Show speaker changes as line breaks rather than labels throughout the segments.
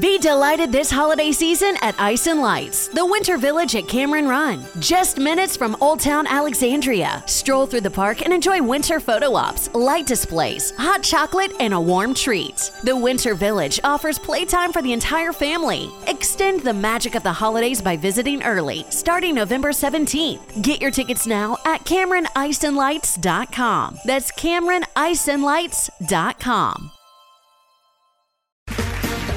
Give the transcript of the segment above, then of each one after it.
Be delighted this holiday season at Ice and Lights, the Winter Village at Cameron Run. Just minutes from Old Town Alexandria. Stroll through the park and enjoy winter photo ops, light displays, hot chocolate, and a warm treat. The Winter Village offers playtime for the entire family. Extend the magic of the holidays by visiting early, starting November 17th. Get your tickets now at CameronIceandLights.com. That's CameronIceandLights.com.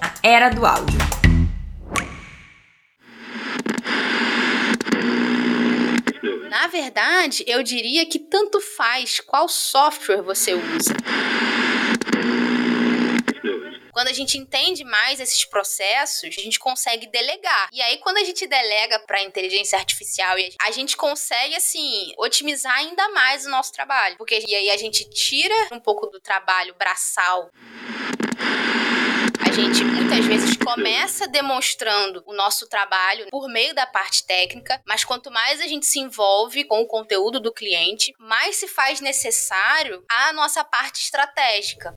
A Era do Áudio.
Na verdade, eu diria que tanto faz qual software você usa. Quando a gente entende mais esses processos, a gente consegue delegar. E aí, quando a gente delega para inteligência artificial, a gente consegue, assim, otimizar ainda mais o nosso trabalho. Porque aí a gente tira um pouco do trabalho braçal a gente muitas vezes começa demonstrando o nosso trabalho por meio da parte técnica, mas quanto mais a gente se envolve com o conteúdo do cliente, mais se faz necessário a nossa parte estratégica.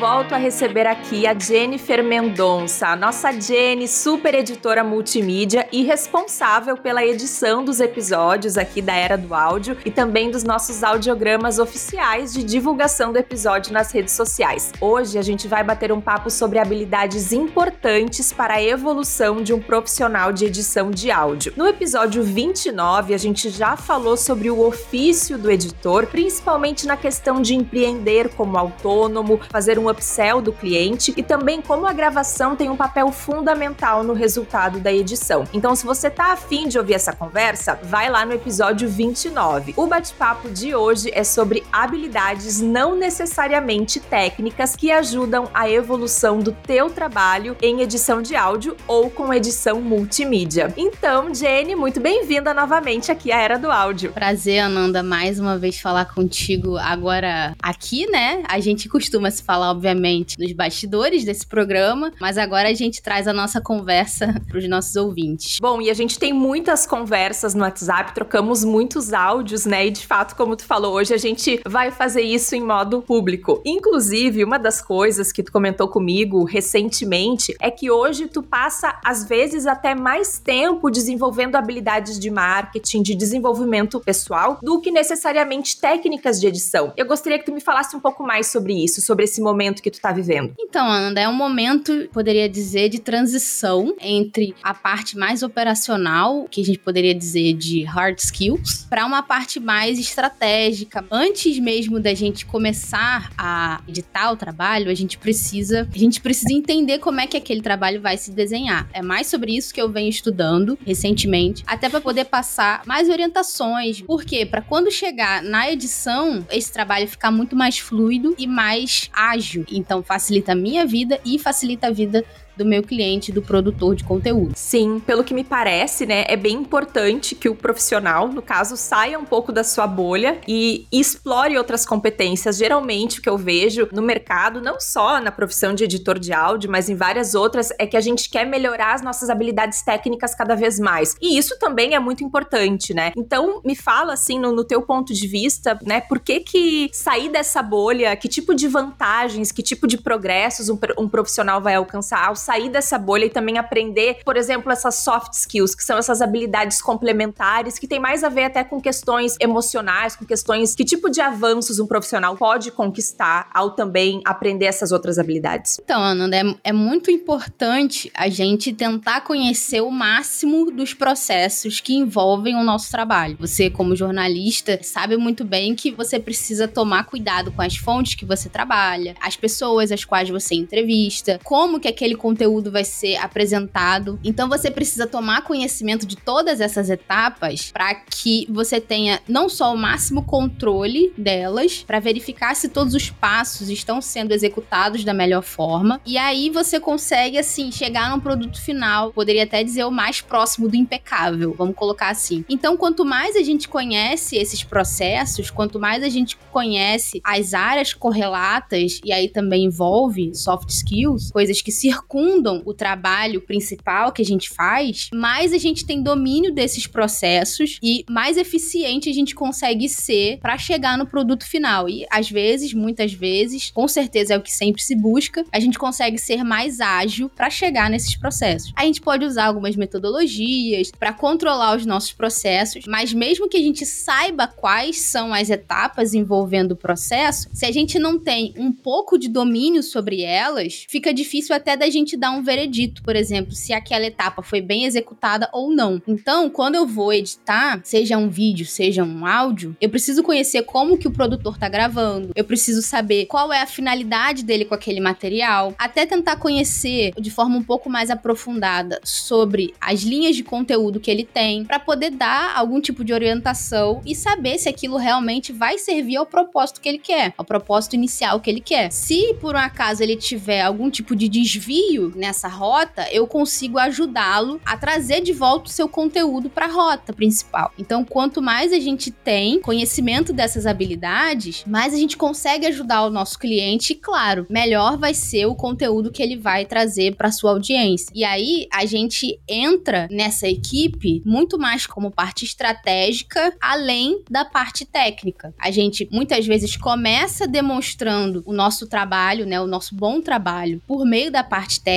Volto a receber aqui a Jennifer Mendonça, a nossa Jenny, super editora multimídia e responsável pela edição dos episódios aqui da Era do Áudio e também dos nossos audiogramas oficiais de divulgação do episódio nas redes sociais. Hoje a gente vai bater um papo sobre habilidades importantes para a evolução de um profissional de edição de áudio. No episódio 29, a gente já falou sobre o ofício do editor, principalmente na questão de empreender como autônomo, fazer um upsell do cliente e também como a gravação tem um papel fundamental no resultado da edição. Então, se você tá afim de ouvir essa conversa, vai lá no episódio 29. O bate-papo de hoje é sobre habilidades não necessariamente técnicas que ajudam a evolução do teu trabalho em edição de áudio ou com edição multimídia. Então, Jenny, muito bem-vinda novamente aqui à Era do Áudio.
Prazer, Ananda, mais uma vez falar contigo agora aqui, né? A gente costuma se falar, obviamente, nos bastidores desse programa, mas agora a gente traz a nossa conversa para os nossos ouvintes.
Bom, e a gente tem muitas conversas no WhatsApp, trocamos muitos áudios, né? E de fato, como tu falou, hoje a gente vai fazer isso em modo público. Inclusive, uma das coisas que tu comentou comigo recentemente é que hoje tu passa, às vezes, até mais tempo desenvolvendo habilidades de marketing, de desenvolvimento pessoal, do que necessariamente técnicas de edição. Eu gostaria que tu me falasse um pouco mais sobre isso, sobre esse momento que tu tá vivendo?
Então, Ananda, é um momento, poderia dizer, de transição entre a parte mais operacional, que a gente poderia dizer de hard skills, para uma parte mais estratégica. Antes mesmo da gente começar a editar o trabalho, a gente precisa, a gente precisa entender como é que aquele trabalho vai se desenhar. É mais sobre isso que eu venho estudando recentemente, até para poder passar mais orientações. Por quê? Para quando chegar na edição, esse trabalho ficar muito mais fluido e mais ágil. Então facilita a minha vida e facilita a vida do meu cliente, do produtor de conteúdo.
Sim, pelo que me parece, né, é bem importante que o profissional, no caso, saia um pouco da sua bolha e explore outras competências. Geralmente, o que eu vejo no mercado, não só na profissão de editor de áudio, mas em várias outras, é que a gente quer melhorar as nossas habilidades técnicas cada vez mais. E isso também é muito importante, né? Então, me fala, assim, no, no teu ponto de vista, né, por que que sair dessa bolha, que tipo de vantagens, que tipo de progressos um, um profissional vai alcançar ao sair dessa bolha e também aprender, por exemplo, essas soft skills, que são essas habilidades complementares, que tem mais a ver até com questões emocionais, com questões que tipo de avanços um profissional pode conquistar ao também aprender essas outras habilidades.
Então, Ananda, é, é muito importante a gente tentar conhecer o máximo dos processos que envolvem o nosso trabalho. Você, como jornalista, sabe muito bem que você precisa tomar cuidado com as fontes que você trabalha, as pessoas às quais você entrevista, como que aquele conteúdo vai ser apresentado. Então você precisa tomar conhecimento de todas essas etapas para que você tenha não só o máximo controle delas, para verificar se todos os passos estão sendo executados da melhor forma. E aí você consegue assim chegar num produto final, poderia até dizer o mais próximo do impecável, vamos colocar assim. Então, quanto mais a gente conhece esses processos, quanto mais a gente conhece as áreas correlatas e aí também envolve soft skills, coisas que circundam o trabalho principal que a gente faz, mais a gente tem domínio desses processos e mais eficiente a gente consegue ser para chegar no produto final. E às vezes, muitas vezes, com certeza é o que sempre se busca, a gente consegue ser mais ágil para chegar nesses processos. A gente pode usar algumas metodologias para controlar os nossos processos, mas mesmo que a gente saiba quais são as etapas envolvendo o processo, se a gente não tem um pouco de domínio sobre elas, fica difícil até da gente dar um veredito, por exemplo, se aquela etapa foi bem executada ou não. Então, quando eu vou editar, seja um vídeo, seja um áudio, eu preciso conhecer como que o produtor tá gravando, eu preciso saber qual é a finalidade dele com aquele material, até tentar conhecer de forma um pouco mais aprofundada sobre as linhas de conteúdo que ele tem, para poder dar algum tipo de orientação e saber se aquilo realmente vai servir ao propósito que ele quer, ao propósito inicial que ele quer. Se por um acaso ele tiver algum tipo de desvio nessa rota, eu consigo ajudá-lo a trazer de volta o seu conteúdo para a rota principal. Então, quanto mais a gente tem conhecimento dessas habilidades, mais a gente consegue ajudar o nosso cliente e, claro, melhor vai ser o conteúdo que ele vai trazer para sua audiência. E aí a gente entra nessa equipe muito mais como parte estratégica, além da parte técnica. A gente muitas vezes começa demonstrando o nosso trabalho, né, o nosso bom trabalho por meio da parte técnica,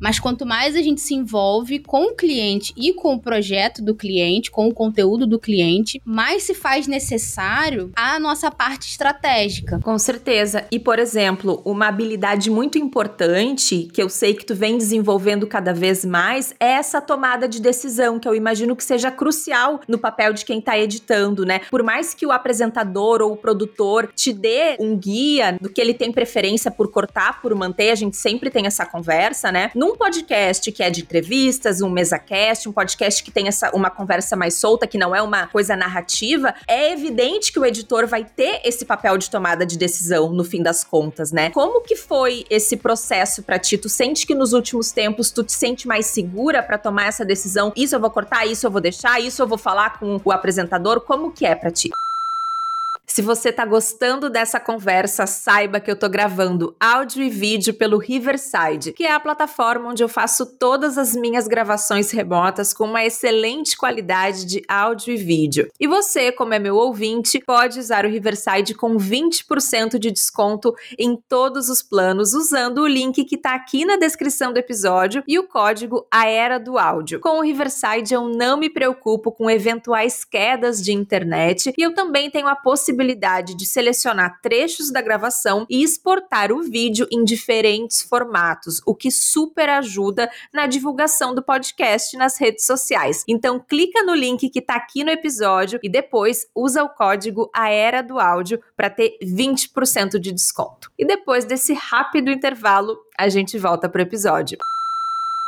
mas quanto mais a gente se envolve com o cliente e com o projeto do cliente, com o conteúdo do cliente, mais se faz necessário a nossa parte estratégica.
Com certeza. E por exemplo, uma habilidade muito importante que eu sei que tu vem desenvolvendo cada vez mais é essa tomada de decisão, que eu imagino que seja crucial no papel de quem tá editando, né? Por mais que o apresentador ou o produtor te dê um guia do que ele tem preferência por cortar, por manter, a gente sempre tem essa conversa, né? Num podcast que é de entrevistas, um mesa-cast, um podcast que tem essa uma conversa mais solta, que não é uma coisa narrativa, é evidente que o editor vai ter esse papel de tomada de decisão no fim das contas, né? Como que foi esse processo para ti? Tu sente que nos últimos tempos tu te sente mais segura para tomar essa decisão? Isso eu vou cortar, isso eu vou deixar, isso eu vou falar com o apresentador? Como que é para ti? Se você tá gostando dessa conversa, saiba que eu tô gravando áudio e vídeo pelo Riverside, que é a plataforma onde eu faço todas as minhas gravações remotas com uma excelente qualidade de áudio e vídeo. E você, como é meu ouvinte, pode usar o Riverside com 20% de desconto em todos os planos usando o link que tá aqui na descrição do episódio e o código A Era do Áudio. Com o Riverside eu não me preocupo com eventuais quedas de internet e eu também tenho a possibilidade possibilidade de selecionar trechos da gravação e exportar o vídeo em diferentes formatos, o que super ajuda na divulgação do podcast nas redes sociais. Então clica no link que está aqui no episódio e depois usa o código A Era do Áudio para ter 20% de desconto. E depois desse rápido intervalo, a gente volta para o episódio.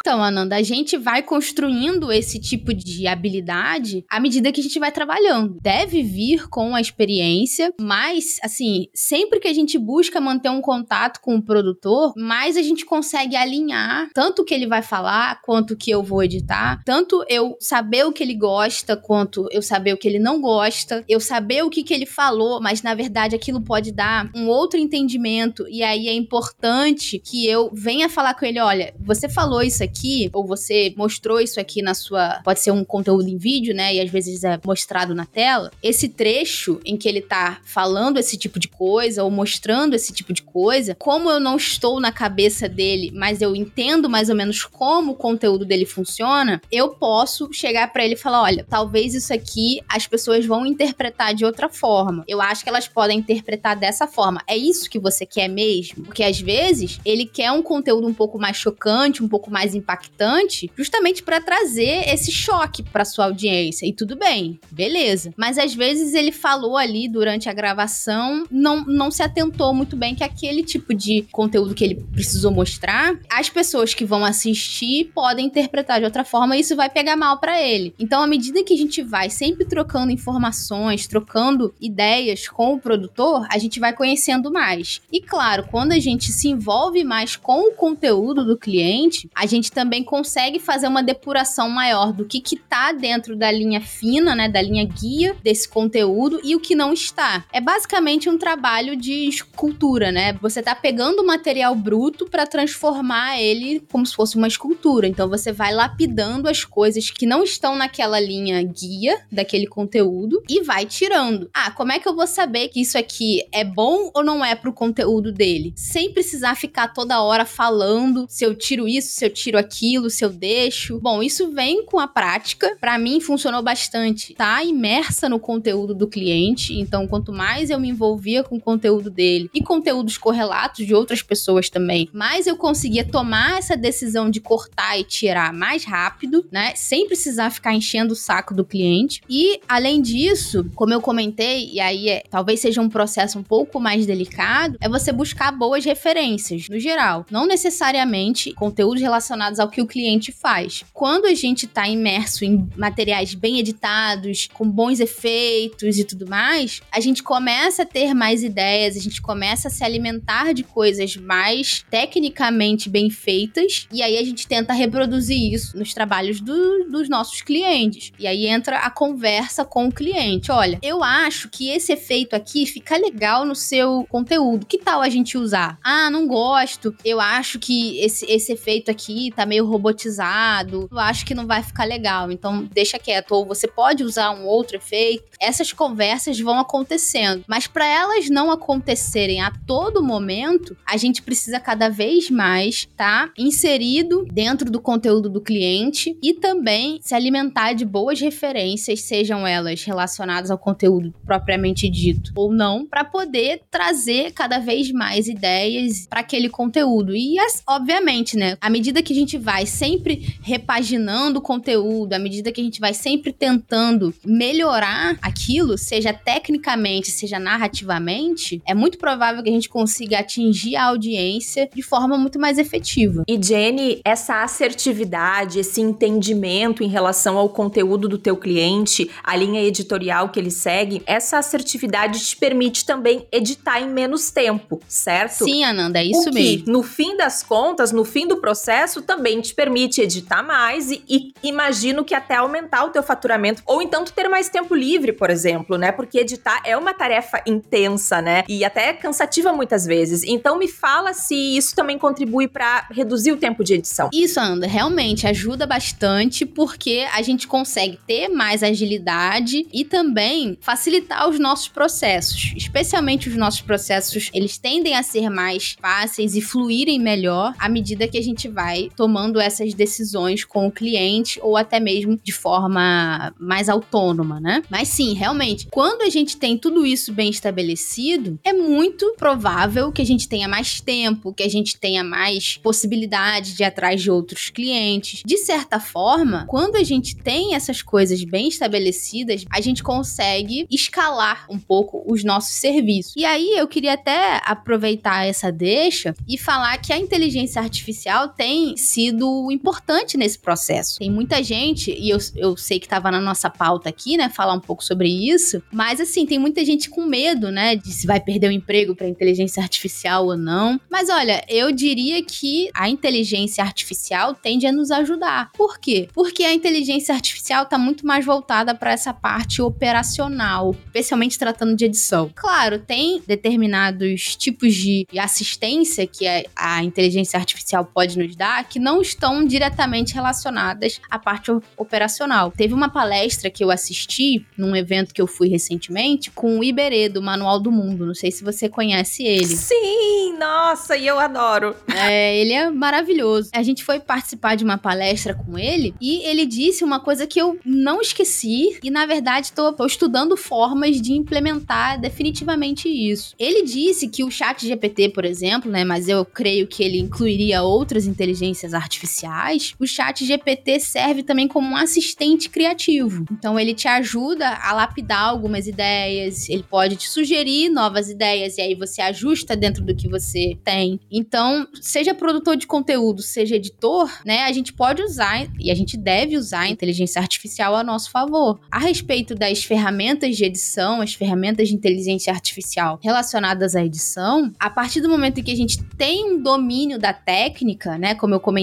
Então, Ananda, a gente vai construindo esse tipo de habilidade à medida que a gente vai trabalhando. Deve vir com a experiência, mas, assim, sempre que a gente busca manter um contato com o produtor, mais a gente consegue alinhar tanto o que ele vai falar, quanto o que eu vou editar, tanto eu saber o que ele gosta, quanto eu saber o que ele não gosta, eu saber o que, que ele falou, mas na verdade aquilo pode dar um outro entendimento, e aí é importante que eu venha falar com ele: olha, você falou isso aqui aqui, ou você mostrou isso aqui na sua. Pode ser um conteúdo em vídeo, né? E às vezes é mostrado na tela. Esse trecho em que ele tá falando esse tipo de coisa, ou mostrando esse tipo de coisa, como eu não estou na cabeça dele, mas eu entendo mais ou menos como o conteúdo dele funciona, eu posso chegar para ele e falar: olha, talvez isso aqui as pessoas vão interpretar de outra forma. Eu acho que elas podem interpretar dessa forma. É isso que você quer mesmo? Porque às vezes ele quer um conteúdo um pouco mais chocante, um pouco mais impactante, justamente para trazer esse choque para sua audiência. E tudo bem, beleza. Mas às vezes ele falou ali durante a gravação, não, não se atentou muito bem que aquele tipo de conteúdo que ele precisou mostrar, as pessoas que vão assistir podem interpretar de outra forma e isso vai pegar mal para ele. Então, à medida que a gente vai sempre trocando informações, trocando ideias com o produtor, a gente vai conhecendo mais. E claro, quando a gente se envolve mais com o conteúdo do cliente, a gente também consegue fazer uma depuração maior do que que tá dentro da linha fina, né, da linha guia desse conteúdo e o que não está. É basicamente um trabalho de escultura, né? Você tá pegando o material bruto para transformar ele como se fosse uma escultura. Então você vai lapidando as coisas que não estão naquela linha guia daquele conteúdo e vai tirando. Ah, como é que eu vou saber que isso aqui é bom ou não é pro conteúdo dele? Sem precisar ficar toda hora falando se eu tiro isso, se eu tiro aquilo, se eu deixo. Bom, isso vem com a prática. Para mim funcionou bastante. Tá imersa no conteúdo do cliente, então quanto mais eu me envolvia com o conteúdo dele e conteúdos correlatos de outras pessoas também, mais eu conseguia tomar essa decisão de cortar e tirar mais rápido, né, sem precisar ficar enchendo o saco do cliente. E além disso, como eu comentei, e aí é, talvez seja um processo um pouco mais delicado, é você buscar boas referências no geral, não necessariamente conteúdos relacionados ao que o cliente faz. Quando a gente está imerso em materiais bem editados, com bons efeitos e tudo mais, a gente começa a ter mais ideias, a gente começa a se alimentar de coisas mais tecnicamente bem feitas, e aí a gente tenta reproduzir isso nos trabalhos do, dos nossos clientes. E aí entra a conversa com o cliente. Olha, eu acho que esse efeito aqui fica legal no seu conteúdo. Que tal a gente usar? Ah, não gosto. Eu acho que esse, esse efeito aqui tá meio robotizado. Eu acho que não vai ficar legal. Então deixa quieto. Ou você pode usar um outro efeito. Essas conversas vão acontecendo. Mas para elas não acontecerem a todo momento, a gente precisa cada vez mais estar tá inserido dentro do conteúdo do cliente e também se alimentar de boas referências, sejam elas relacionadas ao conteúdo propriamente dito ou não, para poder trazer cada vez mais ideias para aquele conteúdo. E obviamente, né, à medida que a gente vai sempre repaginando o conteúdo, à medida que a gente vai sempre tentando melhorar aquilo, seja tecnicamente, seja narrativamente, é muito provável que a gente consiga atingir a audiência de forma muito mais efetiva.
E Jenny, essa assertividade, esse entendimento em relação ao conteúdo do teu cliente, a linha editorial que ele segue, essa assertividade te permite também editar em menos tempo, certo?
Sim, Ananda, é isso
o
mesmo.
Que, no fim das contas, no fim do processo, também te permite editar mais e, e imagino que até aumentar o teu faturamento ou então tu ter mais tempo livre, por exemplo, né? Porque editar é uma tarefa intensa, né? E até cansativa muitas vezes. Então me fala se isso também contribui para reduzir o tempo de edição.
Isso, Anda, realmente ajuda bastante porque a gente consegue ter mais agilidade e também facilitar os nossos processos, especialmente os nossos processos, eles tendem a ser mais fáceis e fluírem melhor à medida que a gente vai tomando essas decisões com o cliente ou até mesmo de forma mais autônoma, né? Mas sim, realmente, quando a gente tem tudo isso bem estabelecido, é muito provável que a gente tenha mais tempo, que a gente tenha mais possibilidade de ir atrás de outros clientes. De certa forma, quando a gente tem essas coisas bem estabelecidas, a gente consegue escalar um pouco os nossos serviços. E aí eu queria até aproveitar essa deixa e falar que a inteligência artificial tem sido importante nesse processo. Tem muita gente, e eu, eu sei que estava na nossa pauta aqui, né, falar um pouco sobre isso, mas assim, tem muita gente com medo, né, de se vai perder o emprego para inteligência artificial ou não. Mas olha, eu diria que a inteligência artificial tende a nos ajudar. Por quê? Porque a inteligência artificial está muito mais voltada para essa parte operacional, especialmente tratando de edição. Claro, tem determinados tipos de assistência que a, inteligência artificial pode nos dar que não estão diretamente relacionadas à parte operacional. Teve uma palestra que eu assisti num evento que eu fui recentemente com o Iberê, do Manual do Mundo. Não sei se você conhece ele.
Sim! Nossa, e eu adoro.
É, ele é maravilhoso. A gente foi participar de uma palestra com ele e ele disse uma coisa que eu não esqueci e, na verdade, estou estudando formas de implementar definitivamente isso. Ele disse que o chat GPT, por exemplo, né, mas eu creio que ele incluiria outras inteligências artificiais, o chat GPT serve também como um assistente criativo. Então, ele te ajuda a lapidar algumas ideias, ele pode te sugerir novas ideias e aí você ajusta dentro do que você tem. Então, seja produtor de conteúdo, seja editor, né, a gente pode usar e a gente deve usar a inteligência artificial a nosso favor. A respeito das ferramentas de edição, as ferramentas de inteligência artificial relacionadas à edição, a partir do momento em que a gente tem um domínio da técnica, né, como eu comentei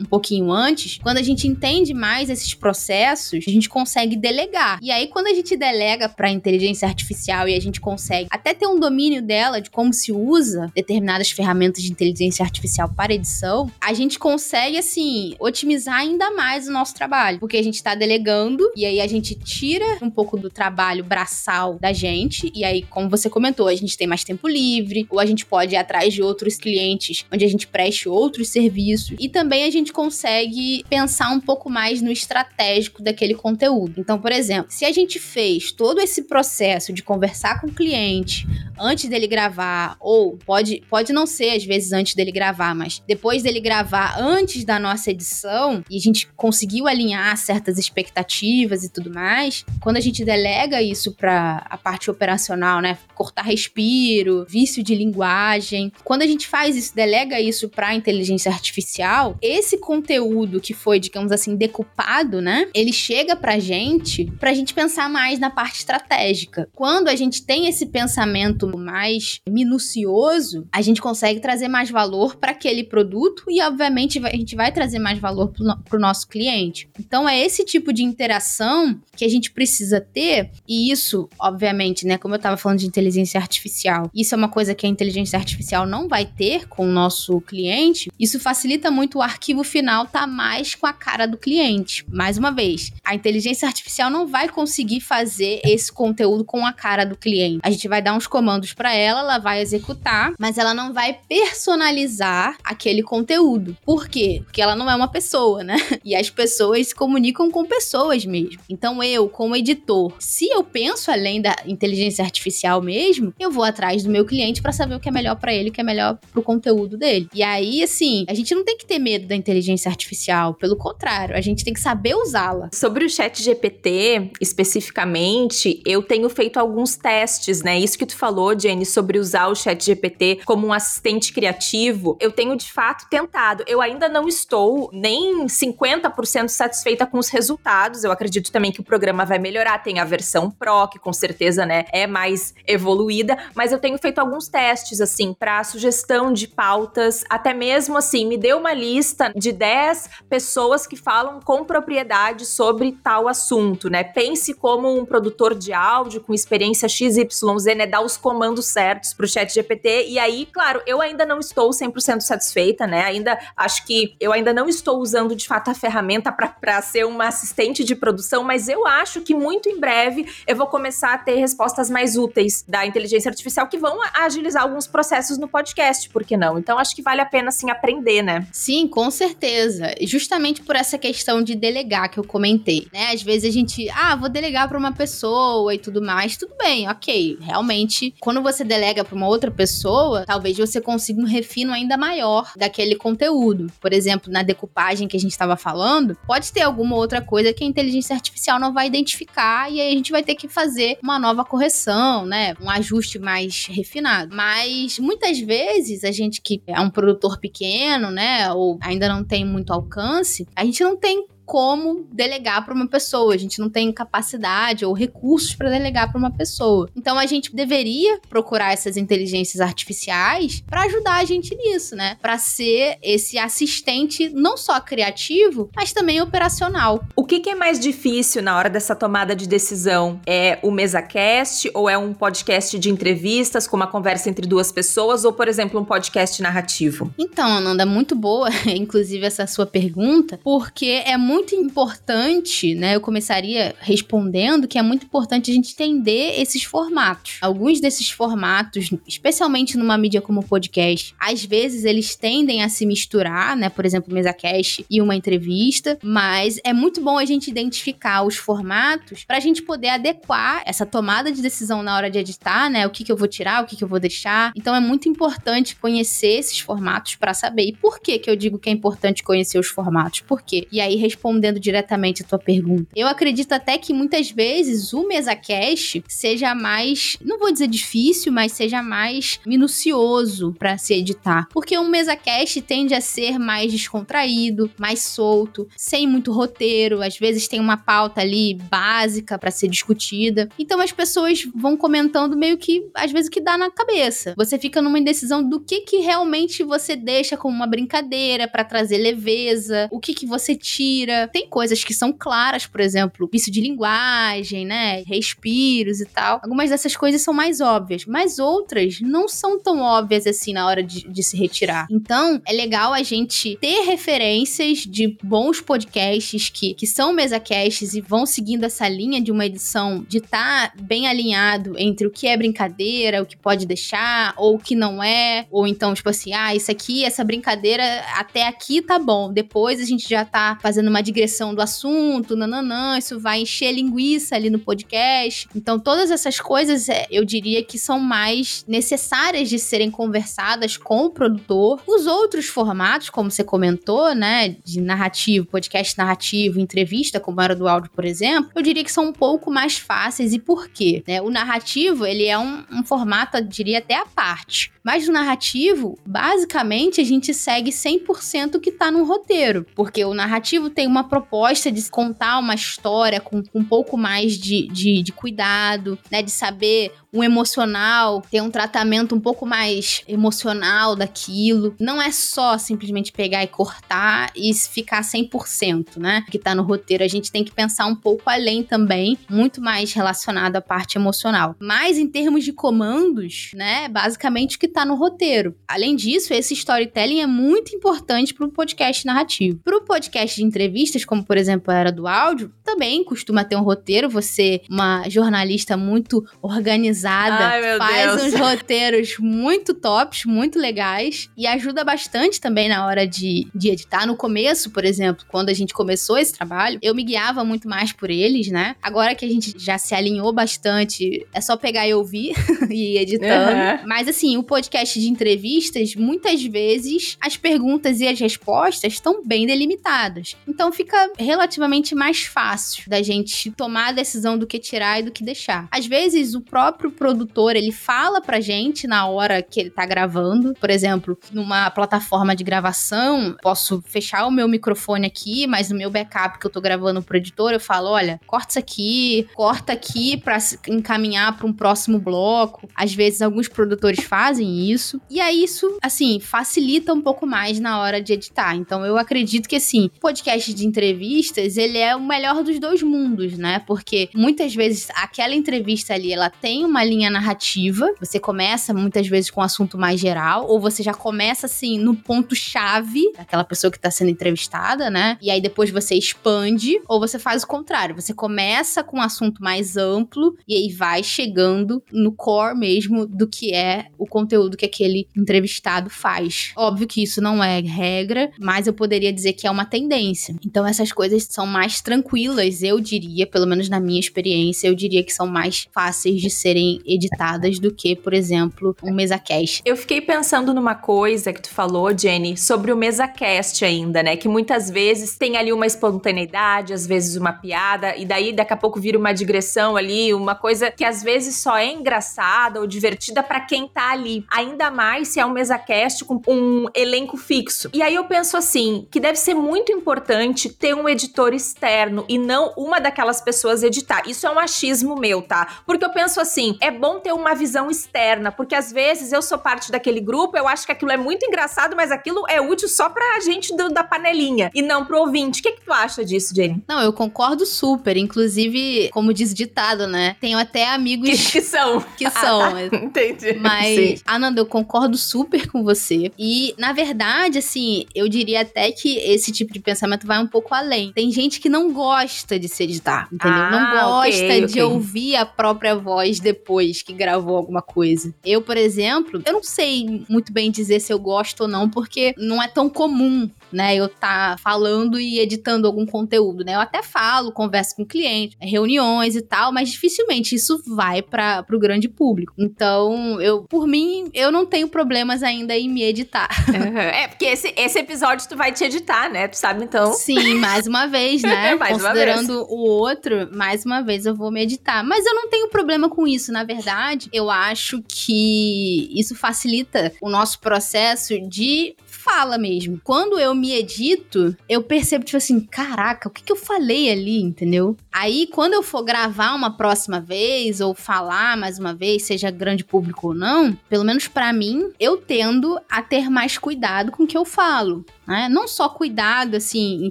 um pouquinho antes, quando a gente entende mais esses processos, a gente consegue delegar. E aí quando a gente delega para inteligência artificial e a gente consegue até ter um domínio dela de como se usa determinadas ferramentas de inteligência artificial para edição, a gente consegue assim otimizar ainda mais o nosso trabalho, porque a gente está delegando e aí a gente tira um pouco do trabalho braçal da gente e aí como você comentou, a gente tem mais tempo livre ou a gente pode ir atrás de outros clientes onde a gente preste outros serviços e também a gente consegue pensar um pouco mais no estratégico daquele conteúdo. Então, por exemplo, se a gente fez todo esse processo de conversar com o cliente antes dele gravar ou pode pode não ser às vezes antes dele gravar, mas depois dele gravar antes da nossa edição e a gente conseguiu alinhar certas expectativas e tudo mais, quando a gente delega isso para a parte operacional, né, cortar respiro, vício de linguagem, quando a gente faz isso, delega isso para inteligência artificial, esse conteúdo que foi, digamos assim, decupado, né, ele chega pra gente, pra gente pensar mais na parte estratégica. Quando a gente tem esse pensamento mais minucioso, a gente consegue trazer mais valor para aquele produto e, obviamente, a gente vai trazer mais valor para o nosso cliente. Então, é esse tipo de interação que a gente precisa ter, e isso, obviamente, né, como eu estava falando de inteligência artificial, isso é uma coisa que a inteligência artificial não vai ter com o nosso cliente, isso facilita muito o arquivo final tá mais com a cara do cliente. Mais uma vez, a inteligência artificial não vai conseguir fazer esse conteúdo com a cara do cliente. A gente vai dar uns comandos para ela, ela vai executar, mas ela não vai personalizar aquele conteúdo. Por quê? Porque ela não é uma pessoa, né? E as pessoas se comunicam com pessoas mesmo. Então eu, como editor, se eu penso além da inteligência artificial mesmo, eu vou atrás do meu cliente para saber o que é melhor para ele, o que é melhor pro conteúdo dele. E aí, assim, a gente não tem que ter medo da inteligência artificial, pelo contrário, a gente tem que saber usá-la.
Sobre o chat GPT, especificamente, eu tenho feito alguns testes, né? Isso que tu falou, Jenny, sobre usar o chat GPT como um assistente criativo, eu tenho de fato tentado. Eu ainda não estou nem 50% satisfeita com os resultados. Eu acredito também que o programa vai melhorar. Tem a versão Pro, que com certeza, né, é mais evoluída, mas eu tenho feito alguns testes assim para sugestão de pautas, até mesmo assim, me deu uma lista de 10 pessoas que falam com propriedade sobre tal assunto, né? Pense como um produtor de áudio com experiência XYZ, né, dar os comandos certos pro chat GPT e aí, claro, eu ainda não estou 100% satisfeita, né? Ainda acho que eu ainda não estou usando de fato a ferramenta para ser uma assistente de produção, mas eu acho que muito em breve eu vou começar a ter respostas mais úteis da inteligência artificial que vão agilizar alguns processos no podcast, por que não? Então acho que vale a pena assim aprender, né?
Sim, com certeza. Justamente por essa questão de delegar que eu comentei, né? Às vezes a gente, ah, vou delegar para uma pessoa e tudo mais, tudo bem, ok. Realmente, quando você delega para uma outra pessoa, talvez você consiga um refino ainda maior daquele conteúdo. Por exemplo, na decupagem que a gente estava falando, pode ter alguma outra coisa que a inteligência artificial não vai identificar e aí a gente vai ter que fazer uma nova correção, né? Um ajuste mais refinado. Mas muitas vezes a gente que é um produtor pequeno, né, ainda não tem muito alcance, a gente não tem como delegar para uma pessoa. A gente não tem capacidade ou recursos para delegar para uma pessoa. Então a gente deveria procurar essas inteligências artificiais para ajudar a gente nisso, né? Para ser esse assistente não só criativo, mas também operacional.
O que, que, é mais difícil na hora dessa tomada de decisão? É o MesaCast ou é um podcast de entrevistas com uma conversa entre duas pessoas ou, por exemplo, um podcast narrativo?
Então, Ananda, muito boa, inclusive essa sua pergunta, porque é muito muito importante, né? Eu começaria respondendo que é muito importante a gente entender esses formatos. Alguns desses formatos, especialmente numa mídia como o podcast, às vezes eles tendem a se misturar, né? Por exemplo, mesa cast e uma entrevista, mas é muito bom a gente identificar os formatos para a gente poder adequar essa tomada de decisão na hora de editar, né? O que, que eu vou tirar, o que, que eu vou deixar. Então é muito importante conhecer esses formatos para saber. E por que que eu digo que é importante conhecer os formatos? Por quê? E aí respondendo diretamente a tua pergunta. Eu acredito até que muitas vezes o MesaCast seja mais, não vou dizer difícil, mas seja mais minucioso para se editar. Porque um MesaCast tende a ser mais descontraído, mais solto, sem muito roteiro, às vezes tem uma pauta ali básica para ser discutida. Então as pessoas vão comentando meio que às vezes o que dá na cabeça. Você fica numa indecisão do que que realmente você deixa como uma brincadeira para trazer leveza, o que que você tira. Tem coisas que são claras, por exemplo, vício de linguagem, né? Respiros e tal. Algumas dessas coisas são mais óbvias, mas outras não são tão óbvias assim na hora de, de se retirar. Então, é legal a gente ter referências de bons podcasts que, que são mesacasts e vão seguindo essa linha de uma edição de estar tá bem alinhado entre o que é brincadeira, o que pode deixar, ou o que não é, ou então, tipo assim, ah, isso aqui, essa brincadeira até aqui tá bom, depois a gente já tá fazendo uma digressão do assunto, nananã, isso vai encher linguiça ali no podcast. Então, todas essas coisas, é, eu diria que são mais necessárias de serem conversadas com o produtor. Os outros formatos, como você comentou, né, de narrativo, podcast narrativo, entrevista, como era do áudio, por exemplo, eu diria que são um pouco mais fáceis. E por quê? Né? O narrativo, ele é um, um formato, eu diria, até a parte. Mas no narrativo, basicamente, a gente segue 100% o que tá no roteiro. Porque o narrativo tem uma proposta de contar uma história com, com um pouco mais de, de, de cuidado, né? De saber um emocional, ter um tratamento um pouco mais emocional daquilo. Não é só simplesmente pegar e cortar e ficar 100%, né? Que tá no roteiro. A gente tem que pensar um pouco além também, muito mais relacionado à parte emocional. Mas em termos de comandos, né? Basicamente o que tá no roteiro. Além disso, esse storytelling é muito importante para o podcast narrativo. Para o podcast de entrevistas, como por exemplo a Era do Áudio, também costuma ter um roteiro. Você, uma jornalista muito organizada,
Ai,
faz
Deus.
uns roteiros muito tops, muito legais e ajuda bastante também na hora de, de editar. No começo, por exemplo, quando a gente começou esse trabalho, eu me guiava muito mais por eles, né? Agora que a gente já se alinhou bastante, é só pegar e ouvir e ir editando.
Uhum.
Mas assim, o podcast de entrevistas, muitas vezes as perguntas e as respostas estão bem delimitadas. Então fica relativamente mais fácil da gente tomar a decisão do que tirar e do que deixar. Às vezes o próprio produtor, ele fala pra gente na hora que ele tá gravando. Por exemplo, numa plataforma de gravação, posso fechar o meu microfone aqui, mas no meu backup que eu tô gravando pro editor, eu falo, olha, corta isso aqui, corta aqui se- encaminhar pra um próximo bloco. Às vezes alguns produtores fazem isso. E aí isso, assim, facilita um pouco mais na hora de editar. Então eu acredito que assim, podcast de entrevistas, ele é o melhor dos dois mundos, né? Porque muitas vezes aquela entrevista ali, ela tem uma linha narrativa. Você começa muitas vezes com um assunto mais geral, ou você já começa assim no ponto chave daquela pessoa que tá sendo entrevistada, né? E aí depois você expande, ou você faz o contrário, você começa com um assunto mais amplo e aí vai chegando no core mesmo do que é o conteúdo que aquele entrevistado faz. Óbvio que isso não é regra, mas eu poderia dizer que é uma tendência. Então essas coisas são mais tranquilas, eu diria, pelo menos na minha experiência, eu diria que são mais fáceis de serem editadas do que, por exemplo, um MesaCast.
Eu fiquei pensando numa coisa que tu falou, Jenny, sobre o MesaCast ainda, né? Que muitas vezes tem ali uma espontaneidade, às vezes uma piada, e daí daqui a pouco vira uma digressão ali, uma coisa que às vezes só é engraçada ou divertida pra quem tá ali. Ainda mais se é um MesaCast com um elenco fixo. E aí eu penso assim, que deve ser muito importante ter um editor externo e não uma daquelas pessoas editar. Isso é um achismo meu, tá? Porque eu penso assim, é bom ter uma visão externa, porque às vezes eu sou parte daquele grupo, eu acho que aquilo é muito engraçado, mas aquilo é útil só pra gente do, da panelinha e não pro ouvinte. O que, que tu acha disso, Jenny?
Não, eu concordo super. Inclusive, como diz ditado, né? Tenho até amigos
que, que são.
Que são. Ah,
tá. Entendi.
Mas, Sim. Ananda, eu concordo super com você. E, na verdade, assim, eu diria até que esse tipo de pensamento vai um pouco além. Tem gente que não gosta de se editar, entendeu? Ah, não gosta okay, de okay. ouvir a própria voz depois que gravou alguma coisa. Eu, por exemplo, eu não sei muito bem dizer se eu gosto ou não, porque não é tão comum né? Eu tá falando e editando algum conteúdo, né? Eu até falo, converso com o cliente, reuniões e tal, mas dificilmente isso vai para o grande público. Então, eu, por mim, eu não tenho problemas ainda em me editar.
Uhum. É, porque esse, esse episódio tu vai te editar, né? Tu sabe, então.
Sim, mais uma vez, né? mais uma vez. O outro, mais uma vez eu vou me editar. Mas eu não tenho problema com isso, na verdade. Eu acho que isso facilita o nosso processo de fala mesmo. Quando eu me edito, eu percebo, tipo assim, caraca, o que, que eu falei ali, entendeu? Aí, quando eu for gravar uma próxima vez, ou falar mais uma vez, seja grande público ou não, pelo menos para mim, eu tendo a ter mais cuidado com o que eu falo. Né? Não só cuidado, assim, em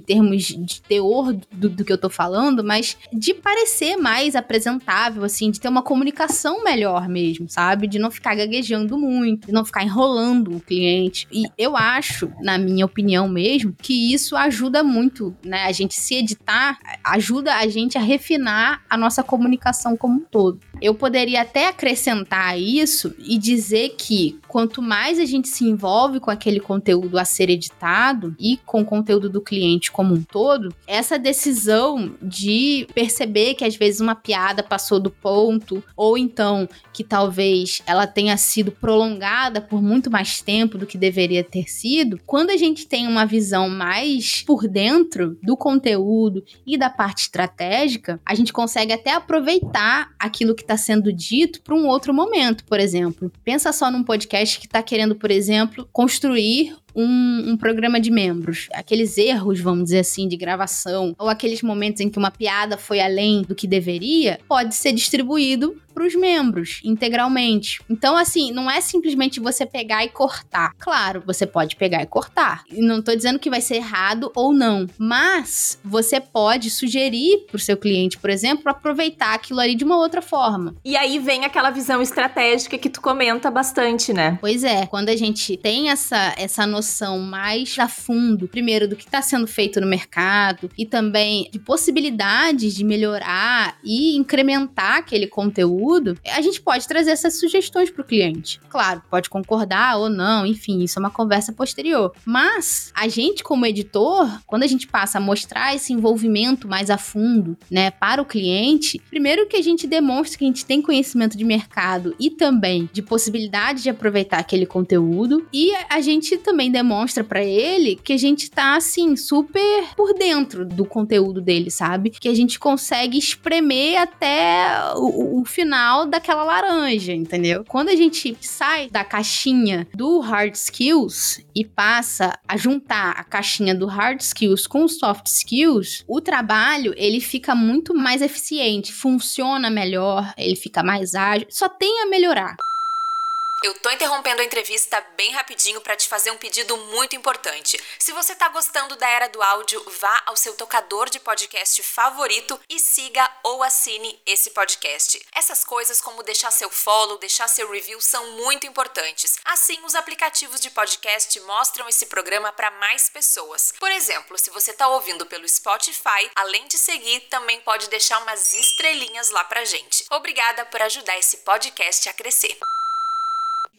termos de teor do, do, que eu tô falando, mas de parecer mais apresentável, assim, de ter uma comunicação melhor mesmo, sabe? De não ficar gaguejando muito, de não ficar enrolando o cliente. E eu acho, na minha opinião mesmo, que isso ajuda muito, né? A gente se editar, ajuda a gente a refinar a nossa comunicação como um todo. Eu poderia até acrescentar isso e dizer que quanto mais a gente se envolve com aquele conteúdo a ser editado e com o conteúdo do cliente como um todo, essa decisão de perceber que às vezes uma piada passou do ponto, ou então que talvez ela tenha sido prolongada por muito mais tempo do que deveria ter sido, quando a gente tem uma visão mais por dentro do conteúdo e da parte estratégica, a gente consegue até aproveitar aquilo que está sendo dito para um outro momento, por exemplo. Pensa só num podcast que está querendo, por exemplo, construir um, um, programa de membros. Aqueles erros, vamos dizer assim, de gravação, ou aqueles momentos em que uma piada foi além do que deveria, pode ser distribuído para os membros integralmente. Então, assim, não é simplesmente você pegar e cortar. Claro, você pode pegar e cortar. E não estou dizendo que vai ser errado ou não, mas você pode sugerir para o seu cliente, por exemplo, aproveitar aquilo ali de uma outra forma.
E aí vem aquela visão estratégica que tu comenta bastante, né?
Pois é, quando a gente tem essa, essa noção mais a fundo, primeiro, do que está sendo feito no mercado e também de possibilidades de melhorar e incrementar aquele conteúdo conteúdo, a gente pode trazer essas sugestões para o cliente. Claro, pode concordar ou não, enfim, isso é uma conversa posterior. Mas a gente, como editor, quando a gente passa a mostrar esse envolvimento mais a fundo, né, para o cliente, primeiro que a gente demonstra que a gente tem conhecimento de mercado e também de possibilidade de aproveitar aquele conteúdo, e a gente também demonstra para ele que a gente tá assim super por dentro do conteúdo dele, sabe? Que a gente consegue espremer até o, o final daquela laranja, entendeu? Quando a gente sai da caixinha do hard skills e passa a juntar a caixinha do hard skills com soft skills, o trabalho ele fica muito mais eficiente, funciona melhor, ele fica mais ágil, só tem a melhorar.
Eu tô interrompendo a entrevista bem rapidinho para te fazer um pedido muito importante. Se você tá gostando da era do áudio, vá ao seu tocador de podcast favorito e siga ou assine esse podcast. Essas coisas como deixar seu follow, deixar seu review são muito importantes. Assim, os aplicativos de podcast mostram esse programa para mais pessoas. Por exemplo, se você tá ouvindo pelo Spotify, além de seguir, também pode deixar umas estrelinhas lá pra gente. Obrigada por ajudar esse podcast a crescer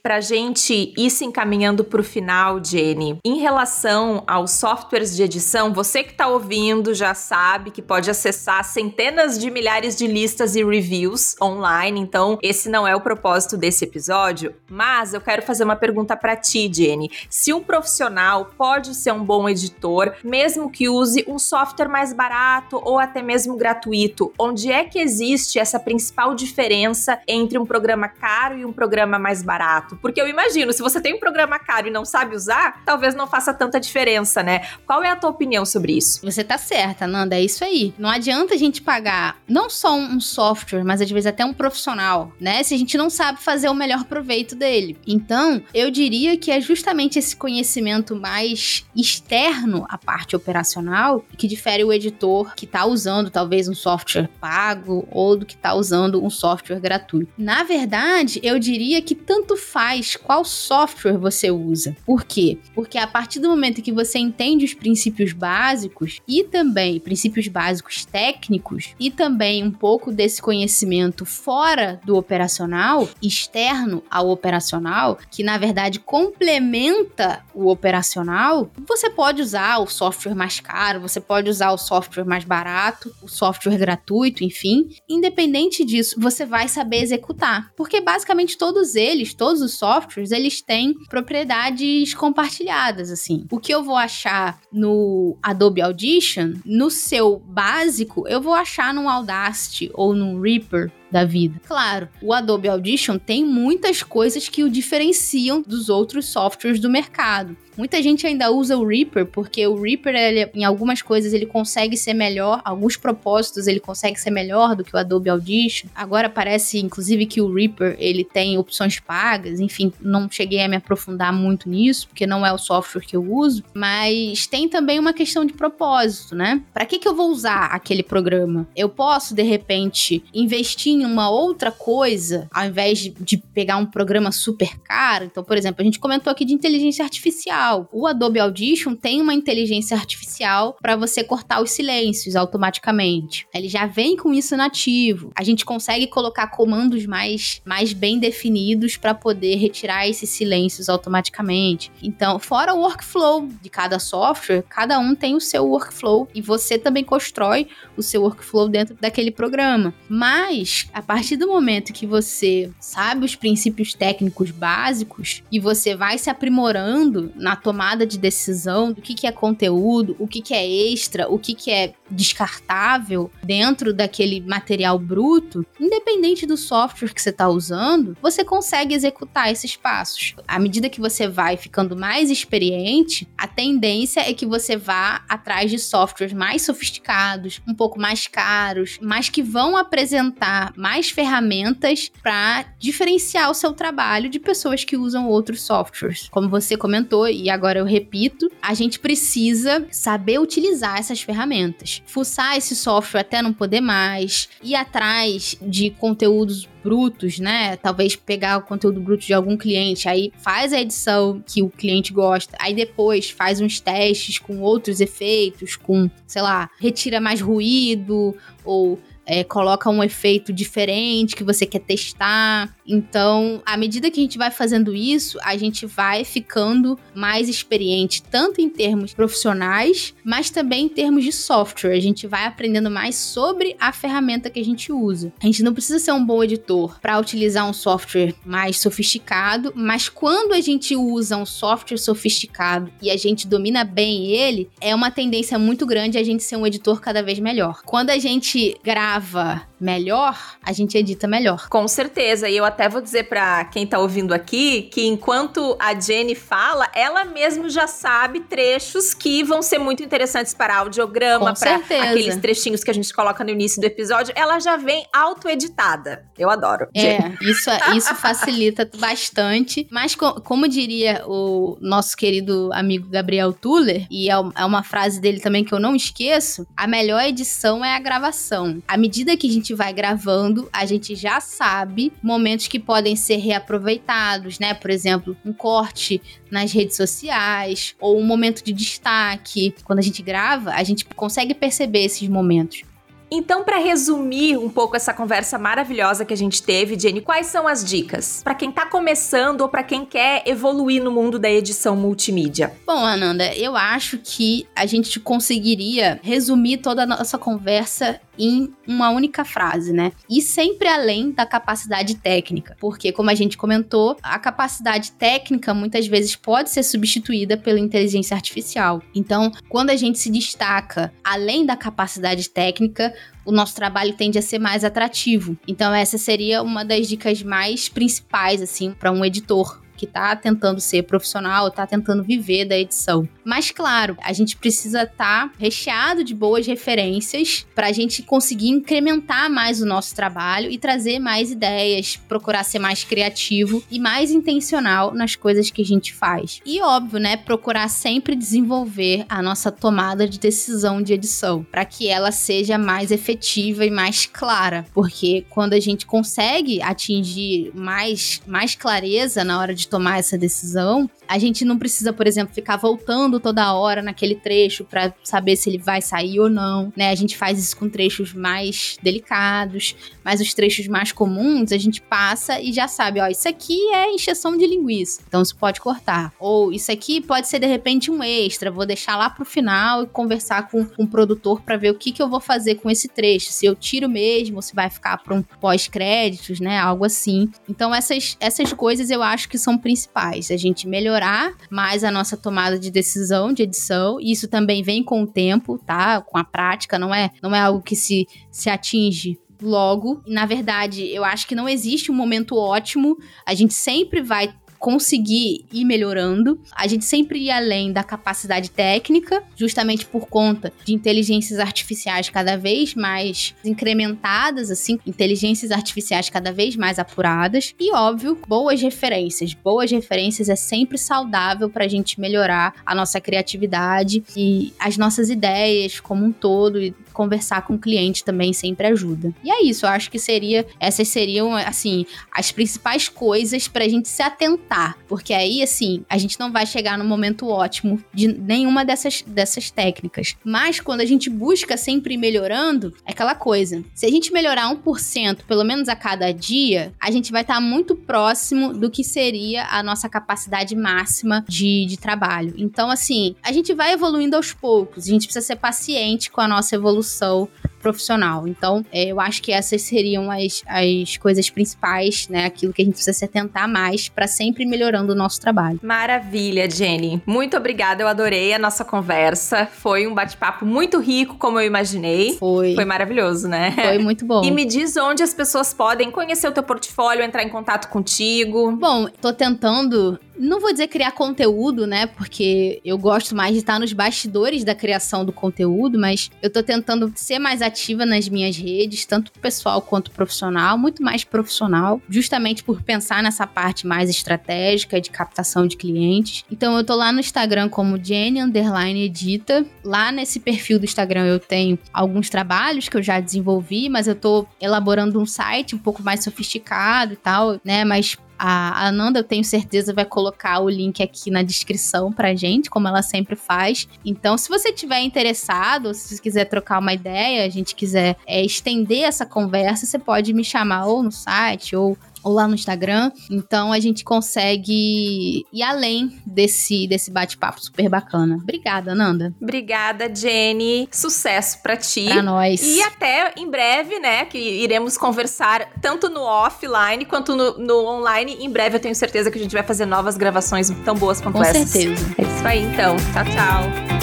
para gente ir se encaminhando para o final, Jenny, em relação aos softwares de edição, você que está ouvindo já sabe que pode acessar centenas de milhares de listas e reviews online, então esse não é o propósito desse episódio, mas eu quero fazer uma pergunta para ti, Jenny. Se um profissional pode ser um bom editor, mesmo que use um software mais barato ou até mesmo gratuito, onde é que existe essa principal diferença entre um programa caro e um programa mais barato? Porque eu imagino, se você tem um programa caro e não sabe usar, talvez não faça tanta diferença, né? Qual é a tua opinião sobre isso?
Você tá certa, Nanda, é isso aí. Não adianta a gente pagar não só um software, mas às vezes até um profissional, né? Se a gente não sabe fazer o melhor proveito dele. Então, eu diria que é justamente esse conhecimento mais externo à parte operacional que difere o editor que tá usando talvez um software pago ou do que tá usando um software gratuito. Na verdade, eu diria que tanto faz qual software você usa. Por quê? Porque a partir do momento que você entende os princípios básicos e também princípios básicos técnicos e também um pouco desse conhecimento fora do operacional, externo ao operacional, que na verdade complementa o operacional, você pode usar o software mais caro, você pode usar o software mais barato, o software gratuito, enfim. Independente disso, você vai saber executar, porque basicamente todos eles, todos os softwares, eles têm propriedades compartilhadas, assim. O que eu vou achar no Adobe Audition, no seu básico, eu vou achar no Audacity ou no Reaper da vida. Claro, o Adobe Audition tem muitas coisas que o diferenciam dos outros softwares do mercado. Muita gente ainda usa o Reaper porque o Reaper, ele, em algumas coisas, ele consegue ser melhor, alguns propósitos ele consegue ser melhor do que o Adobe Audition. Agora parece, inclusive, que o Reaper ele tem opções pagas. Enfim, não cheguei a me aprofundar muito nisso porque não é o software que eu uso. Mas tem também uma questão de propósito, né? Para que que eu vou usar aquele programa? Eu posso de repente investir uma outra coisa ao invés de, de pegar um programa super caro. Então, por exemplo, a gente comentou aqui de inteligência artificial artificial. O Adobe Audition tem uma inteligência artificial para você cortar os silêncios automaticamente. Ele já vem com isso nativo. A gente consegue colocar comandos mais, mais bem definidos para poder retirar esses silêncios automaticamente. Então, fora o workflow de cada software, cada um tem o seu workflow e você também constrói o seu workflow dentro daquele programa. Mas, a partir do momento que você sabe os princípios técnicos básicos e você vai se aprimorando na tomada de decisão do que, que é conteúdo, o que, que é extra, o que, que é descartável dentro daquele material bruto, independente do software que você está usando, você consegue executar esses passos. À medida que você vai ficando mais experiente, a tendência é que você vá atrás de softwares mais sofisticados, um pouco mais caros, mas que vão apresentar mais ferramentas para diferenciar o seu trabalho de pessoas que usam outros softwares. Como você comentou, e agora eu repito, a gente precisa saber utilizar essas ferramentas. Fuçar esse software até não poder mais, ir atrás de conteúdos brutos, né? Talvez pegar o conteúdo bruto de algum cliente, aí faz a edição que o cliente gosta, aí depois faz uns testes com outros efeitos, com, sei lá, retira mais ruído ou é, coloca um efeito diferente que você quer testar. Então, à medida que a gente vai fazendo isso, a gente vai ficando mais experiente, tanto em termos profissionais, mas também em termos de software. A gente vai aprendendo mais sobre a ferramenta que a gente usa. A gente não precisa ser um bom editor para utilizar um software mais sofisticado, mas quando a gente usa um software sofisticado e a gente domina bem ele, é uma tendência muito grande a gente ser um editor cada vez melhor. Quando a gente grava melhor, a gente edita melhor.
Com certeza. E eu até vou dizer para quem tá ouvindo aqui que enquanto a Jenny fala, ela mesmo já sabe trechos que vão ser muito interessantes para audiograma, para aqueles trechinhos que a gente coloca no início do episódio. Ela já vem auto-editada. Eu adoro.
É, isso, isso facilita bastante. Mas co como diria o nosso querido amigo Gabriel Tuller, e é, é uma frase dele também que eu não esqueço, a melhor edição é a gravação. À medida que a gente gente vai gravando, a gente já sabe momentos que podem ser reaproveitados, né? Por exemplo, um corte nas redes sociais ou um momento de destaque. Quando a gente grava, a gente consegue perceber esses momentos.
Então, para resumir um pouco essa conversa maravilhosa que a gente teve, Jenny, quais são as dicas para quem tá começando ou para quem quer evoluir no mundo da edição multimídia?
Bom, Ananda, eu acho que a gente conseguiria resumir toda a nossa conversa em uma única frase, né? E sempre além da capacidade técnica, porque como a gente comentou, a capacidade técnica muitas vezes pode ser substituída pela inteligência artificial. Então, quando a gente se destaca além da capacidade técnica, o nosso trabalho tende a ser mais atrativo. Então essa seria uma das dicas mais principais assim para um editor que tá tentando ser profissional, tá tentando viver da edição. Mas claro, a gente precisa estar tá recheado de boas referências para a gente conseguir incrementar mais o nosso trabalho e trazer mais ideias, procurar ser mais criativo e mais intencional nas coisas que a gente faz. E óbvio, né, procurar sempre desenvolver a nossa tomada de decisão de edição, para que ela seja mais efetiva e mais clara, porque quando a gente consegue atingir mais mais clareza na hora de tomar essa decisão, a gente não precisa, por exemplo, ficar voltando toda hora naquele trecho para saber se ele vai sair ou não, né? A gente faz isso com trechos mais delicados, mas os trechos mais comuns a gente passa e já sabe, ó, isso aqui é encheção de linguiça, então isso pode cortar. Ou isso aqui pode ser de repente um extra, vou deixar lá pro final e conversar com, com o produtor para ver o que, que eu vou fazer com esse trecho, se eu tiro mesmo, se vai ficar para um pós-créditos, né? Algo assim. Então essas, essas coisas eu acho que são principais. A gente melhorar mais a nossa tomada de decisão de edição. E isso também vem com o tempo, tá? Com a prática, não é, não é algo que se, se atinge logo. Na verdade, eu acho que não existe um momento ótimo. A gente sempre vai conseguir ir melhorando. A gente sempre ir além da capacidade técnica, justamente por conta de inteligências artificiais cada vez mais incrementadas, assim, inteligências artificiais cada vez mais apuradas. E, óbvio, boas referências. Boas referências é sempre saudável para a gente melhorar a nossa criatividade e as nossas ideias como um todo e conversar com o cliente também sempre ajuda. E é isso, eu acho que seria essas seriam assim as principais coisas para a gente se atentar, porque aí assim, a gente não vai chegar no momento ótimo de nenhuma dessas dessas técnicas. Mas quando a gente busca sempre ir melhorando, é aquela coisa. Se a gente melhorar 1% pelo menos a cada dia, a gente vai estar tá muito próximo do que seria a nossa capacidade máxima de, de trabalho. Então, assim, a gente vai evoluindo aos poucos, a gente precisa ser paciente com a nossa evolução evolução profissional. Então, é, eu acho que essas seriam as, as coisas principais, né? Aquilo que a gente precisa se atentar mais para sempre melhorando o nosso trabalho.
Maravilha, Jenny. Muito obrigada, eu adorei a nossa conversa. Foi um bate-papo muito rico, como eu imaginei.
Foi.
Foi maravilhoso, né?
Foi muito bom.
E me diz onde as pessoas podem conhecer o teu portfólio, entrar em contato contigo.
Bom, tô tentando não vou dizer criar conteúdo, né? Porque eu gosto mais de estar nos bastidores da criação do conteúdo, mas eu tô tentando ser mais ativa nas minhas redes, tanto pessoal quanto profissional, muito mais profissional, justamente por pensar nessa parte mais estratégica de captação de clientes. Então eu tô lá no Instagram como Jenny Underline Edita. Lá nesse perfil do Instagram eu tenho alguns trabalhos que eu já desenvolvi, mas eu tô elaborando um site um pouco mais sofisticado e tal, né? Mas a Ananda, eu tenho certeza, vai colocar o link aqui na descrição pra gente, como ela sempre faz. Então, se você tiver interessado, se você quiser trocar uma ideia, a gente quiser é, estender essa conversa, você pode me chamar ou no site ou ou lá no Instagram. Então a gente consegue ir além desse, desse bate-papo super bacana. Obrigada, Nanda.
Obrigada, Jenny. Sucesso para ti.
Pra nós.
E até em breve, né? Que iremos conversar tanto no offline quanto no, no online. Em breve eu tenho certeza que a gente vai fazer novas gravações tão boas quanto
Com
essas.
Com certeza.
É isso aí, então. Tchau, tchau.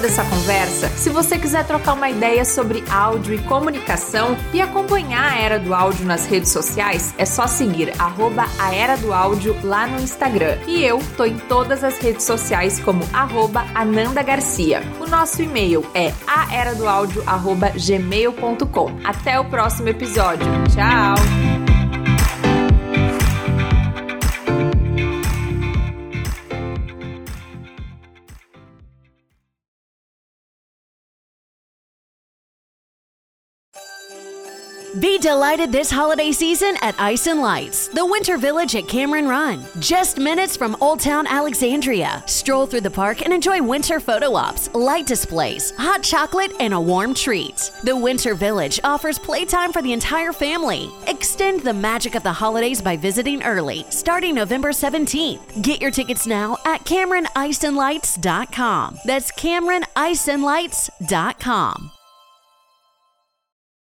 Dessa conversa? Se você quiser trocar uma ideia sobre áudio e comunicação e acompanhar a Era do Áudio nas redes sociais, é só seguir arroba a Era do Áudio lá no Instagram. E eu tô em todas as redes sociais como arroba Ananda Garcia. O nosso e-mail é aeradoaudio.gmail.com. Até o próximo episódio. Tchau!
Be delighted this holiday season at Ice and Lights, the winter village at Cameron Run. Just minutes from Old Town Alexandria. Stroll through the park and enjoy winter photo ops, light displays, hot chocolate, and a warm treat. The winter village offers playtime for the entire family. Extend the magic of the holidays by visiting early, starting November 17th. Get your tickets now at CameronIceandLights.com. That's CameronIceandLights.com.